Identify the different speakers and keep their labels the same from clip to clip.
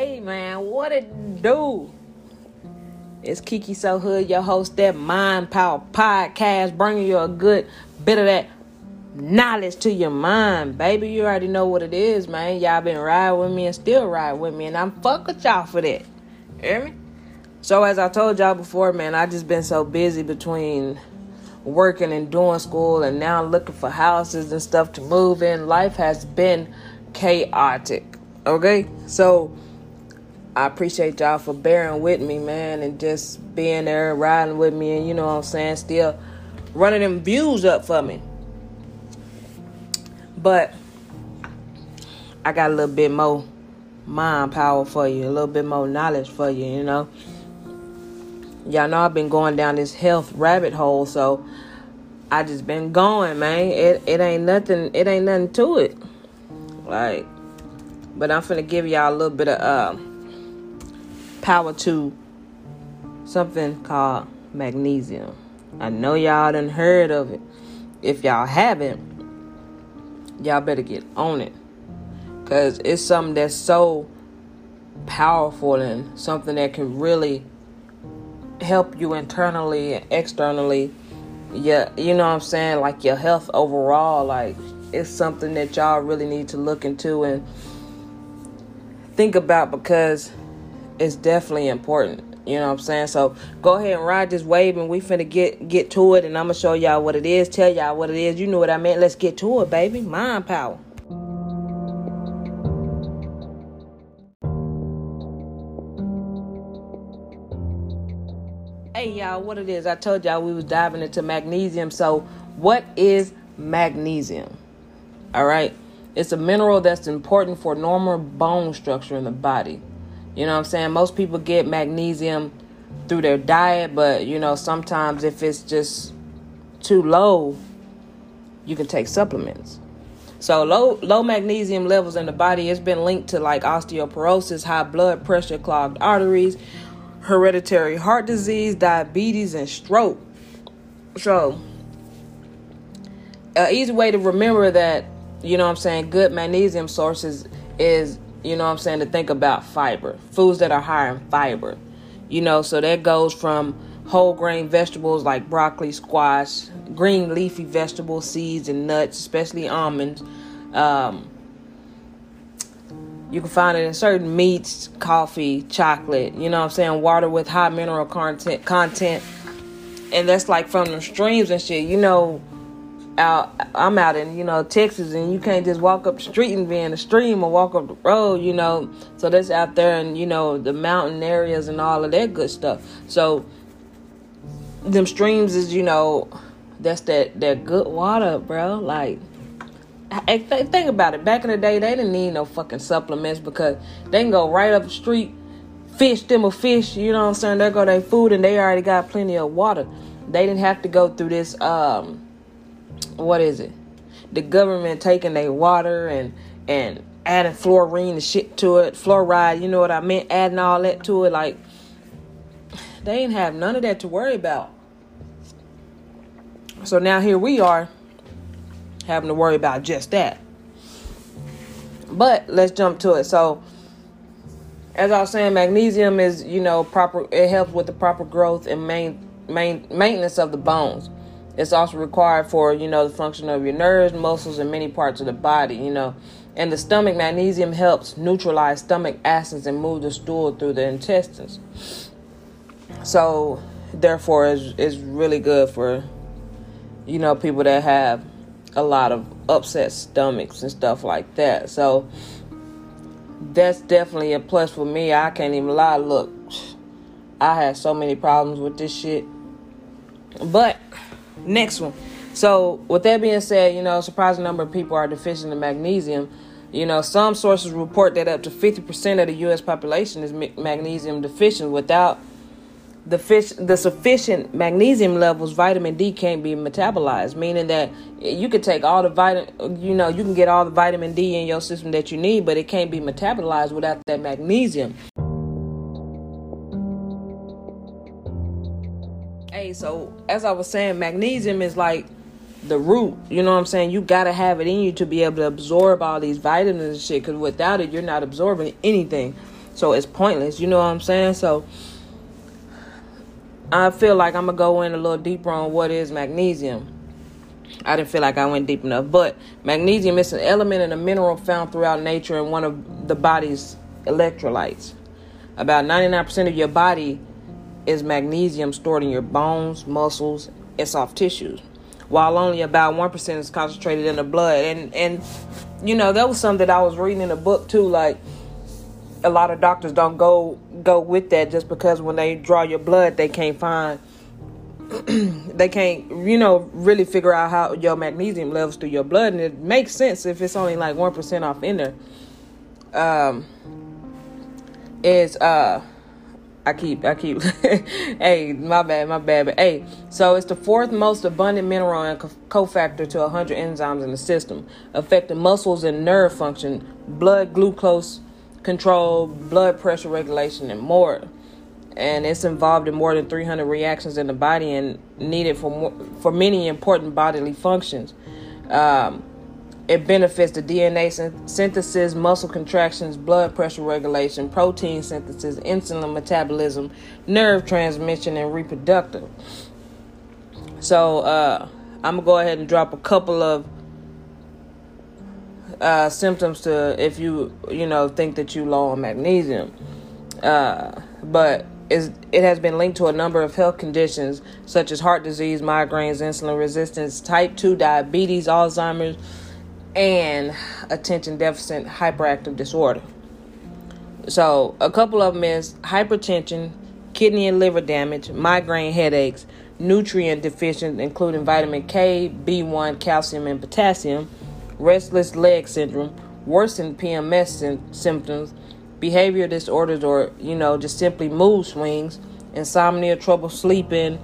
Speaker 1: Hey man, what it do? It's Kiki So Hood, your host, that Mind Power Podcast, bringing you a good bit of that knowledge to your mind, baby. You already know what it is, man. Y'all been riding with me and still ride with me, and I'm fuck with y'all for that. Hear me? So as I told y'all before, man, I just been so busy between working and doing school and now looking for houses and stuff to move in. Life has been chaotic. Okay? So I appreciate y'all for bearing with me, man, and just being there, riding with me, and you know what I'm saying, still running them views up for me. But I got a little bit more mind power for you, a little bit more knowledge for you, you know. Y'all know I've been going down this health rabbit hole, so I just been going, man. It it ain't nothing. It ain't nothing to it. Like, but I'm finna give y'all a little bit of uh, power to something called magnesium. I know y'all done heard of it. If y'all haven't, y'all better get on it. Cause it's something that's so powerful and something that can really help you internally and externally. Yeah, you know what I'm saying? Like your health overall, like it's something that y'all really need to look into and think about because it's definitely important. You know what I'm saying? So go ahead and ride this wave and we finna get get to it and I'm gonna show y'all what it is, tell y'all what it is. You know what I meant. Let's get to it, baby. Mind power. Hey y'all, what it is? I told y'all we was diving into magnesium. So, what is magnesium? All right, it's a mineral that's important for normal bone structure in the body. You know what I'm saying? Most people get magnesium through their diet, but you know sometimes if it's just too low, you can take supplements. So low low magnesium levels in the body has been linked to like osteoporosis, high blood pressure, clogged arteries, hereditary heart disease, diabetes, and stroke. So, an easy way to remember that, you know what I'm saying, good magnesium sources is, you know what I'm saying, to think about fiber, foods that are high in fiber. You know, so that goes from whole grain vegetables like broccoli, squash, green leafy vegetables, seeds, and nuts, especially almonds. Um, you can find it in certain meats, coffee, chocolate, you know what I'm saying, water with high mineral content content. And that's like from the streams and shit. You know, out I'm out in, you know, Texas and you can't just walk up the street and be in the stream or walk up the road, you know. So that's out there and you know, the mountain areas and all of that good stuff. So them streams is, you know, that's that that good water, bro. Like think about it. Back in the day, they didn't need no fucking supplements because they can go right up the street, fish them a fish. You know what I'm saying? They go their food and they already got plenty of water. They didn't have to go through this. Um, what is it? The government taking their water and and adding fluorine and shit to it, fluoride. You know what I meant? Adding all that to it, like they didn't have none of that to worry about. So now here we are having to worry about just that. But let's jump to it. So, as I was saying, magnesium is you know proper. It helps with the proper growth and main, main maintenance of the bones. It's also required for you know the function of your nerves, muscles, and many parts of the body. You know, and the stomach magnesium helps neutralize stomach acids and move the stool through the intestines. So, therefore, is is really good for you know people that have a lot of upset stomachs and stuff like that. So that's definitely a plus for me. I can't even lie. Look, I had so many problems with this shit. But next one. So with that being said, you know, surprising number of people are deficient in magnesium. You know, some sources report that up to 50% of the U.S. population is magnesium deficient without the fish the sufficient magnesium levels vitamin d can't be metabolized meaning that you could take all the vitamin you know you can get all the vitamin d in your system that you need but it can't be metabolized without that magnesium so as i was saying magnesium is like the root you know what i'm saying you gotta have it in you to be able to absorb all these vitamins and shit because without it you're not absorbing anything So it's pointless. You know what I'm saying? So I feel like I'm gonna go in a little deeper on what is magnesium. I didn't feel like I went deep enough, but magnesium is an element and a mineral found throughout nature and one of the body's electrolytes. About 99% of your body is magnesium stored in your bones, muscles, and soft tissues, while only about 1% is concentrated in the blood. And and you know, that was something that I was reading in a book too like a lot of doctors don't go go with that just because when they draw your blood they can't find they can't you know really figure out how your magnesium levels through your blood and it makes sense if it's only like 1% off in there um is uh I keep, I keep, hey, my bad, my bad. But hey, so it's the fourth most abundant mineral and cofactor to 100 enzymes in the system, affecting muscles and nerve function, blood glucose control, blood pressure regulation, and more. And it's involved in more than 300 reactions in the body and needed for more, for many important bodily functions. Um, it benefits the DNA synthesis, muscle contractions, blood pressure regulation, protein synthesis, insulin metabolism, nerve transmission, and reproductive. So uh, I'm gonna go ahead and drop a couple of uh, symptoms to if you you know think that you low on magnesium. Uh, but is it has been linked to a number of health conditions such as heart disease, migraines, insulin resistance, type 2 diabetes, Alzheimer's, and attention deficit hyperactive disorder. So, a couple of them is hypertension, kidney and liver damage, migraine headaches, nutrient deficient including vitamin K, B1, calcium and potassium, restless leg syndrome, worsened PMS symptoms, behavior disorders, or you know, just simply mood swings, insomnia, trouble sleeping,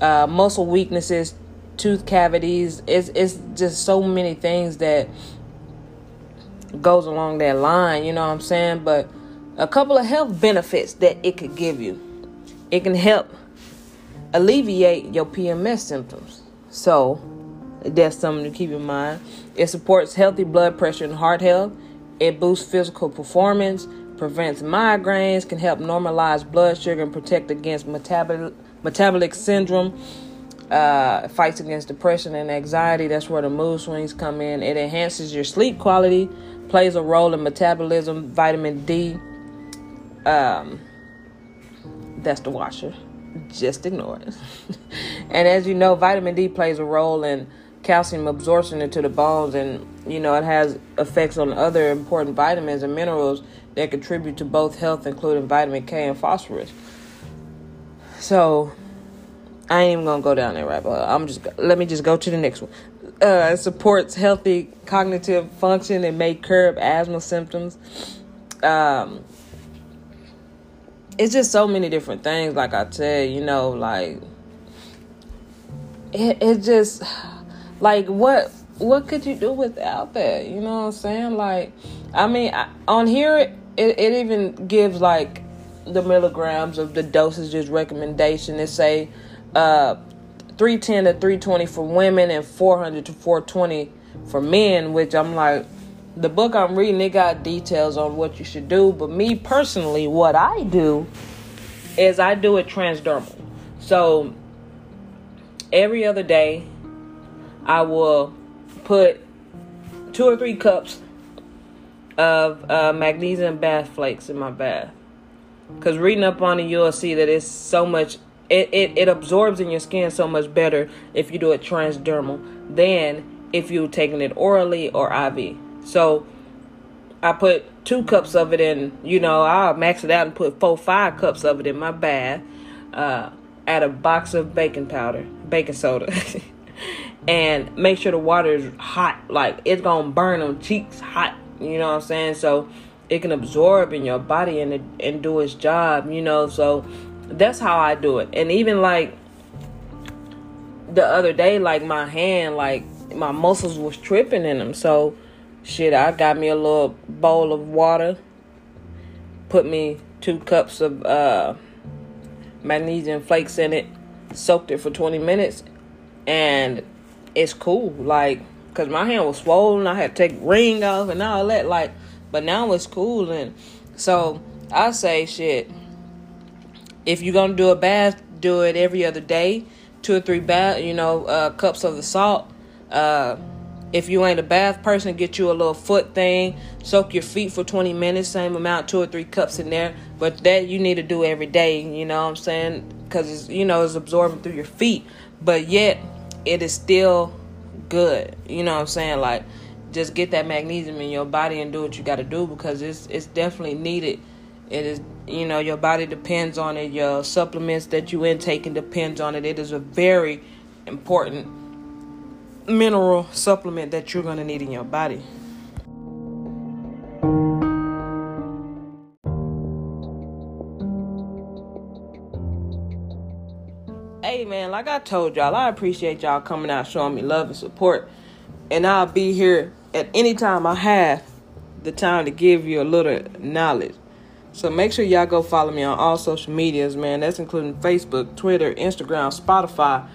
Speaker 1: uh, muscle weaknesses, tooth cavities. It's it's just so many things that goes along that line. You know what I'm saying? But a couple of health benefits that it could give you. It can help alleviate your PMS symptoms. So that's something to keep in mind. It supports healthy blood pressure and heart health. It boosts physical performance, prevents migraines, can help normalize blood sugar and protect against metabolic metabolic syndrome. Uh, fights against depression and anxiety. That's where the mood swings come in. It enhances your sleep quality, plays a role in metabolism, vitamin D. Um, that's the washer. Just ignore it. and as you know, vitamin D plays a role in calcium absorption into the bones and you know it has effects on other important vitamins and minerals that contribute to both health including vitamin K and phosphorus. So I ain't even gonna go down there right but I'm just let me just go to the next one. Uh, it supports healthy cognitive function and may curb asthma symptoms. Um, it's just so many different things. Like I said, you know, like it, it just like what what could you do without that? You know what I'm saying? Like, I mean, I, on here it, it even gives like the milligrams of the dosages recommendation. It say uh 310 to 320 for women and 400 to 420 for men, which I'm like the book I'm reading it got details on what you should do, but me personally what I do is I do it transdermal. So every other day I will put two or three cups of uh, magnesium bath flakes in my bath. Because reading up on it, you'll see that it's so much, it, it, it absorbs in your skin so much better if you do it transdermal than if you're taking it orally or IV. So I put two cups of it in, you know, I'll max it out and put four, five cups of it in my bath. Uh, add a box of baking powder, baking soda. and make sure the water is hot. Like it's gonna burn them cheeks hot. You know what I'm saying? So it can absorb in your body and and do its job. You know, so that's how I do it. And even like the other day, like my hand, like my muscles was tripping in them. So shit, I got me a little bowl of water. Put me two cups of uh, magnesium flakes in it. Soaked it for 20 minutes, and it's cool. Like, cause my hand was swollen, I had to take ring off and all that. Like, but now it's cool, and so I say shit. If you're gonna do a bath, do it every other day. Two or three bath, you know, uh, cups of the salt. Uh, if you ain't a bath person, get you a little foot thing. Soak your feet for 20 minutes, same amount, two or three cups in there. But that you need to do every day, you know what I'm saying? Because, it's, you know, it's absorbing through your feet. But yet, it is still good. You know what I'm saying? Like, just get that magnesium in your body and do what you got to do because it's it's definitely needed. It is, you know, your body depends on it. Your supplements that you intake depends on it. It is a very important mineral supplement that you're going to need in your body. Hey man, like I told y'all, I appreciate y'all coming out showing me love and support. And I'll be here at any time I have the time to give you a little knowledge. So make sure y'all go follow me on all social medias, man. That's including Facebook, Twitter, Instagram, Spotify,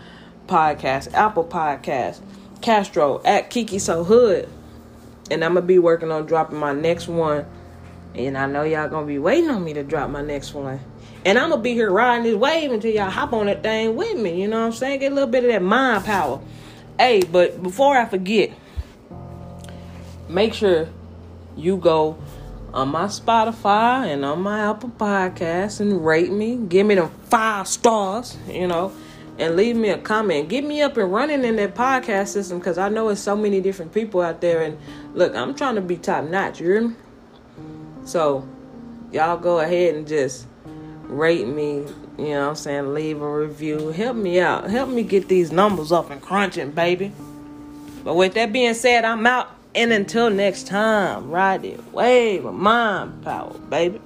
Speaker 1: podcast, Apple Podcast. Castro at Kiki So Hood. And I'm gonna be working on dropping my next one. And I know y'all gonna be waiting on me to drop my next one. And I'm gonna be here riding this wave until y'all hop on that thing with me. You know what I'm saying? Get a little bit of that mind power. Hey, but before I forget, make sure you go on my Spotify and on my Apple Podcast and rate me. Give me them five stars, you know and leave me a comment. Get me up and running in that podcast system because I know it's so many different people out there. And look, I'm trying to be top notch. You hear me? So, y'all go ahead and just rate me. You know what I'm saying? Leave a review. Help me out. Help me get these numbers up and crunching, baby. But with that being said, I'm out. And until next time, ride it wave of mind power, baby.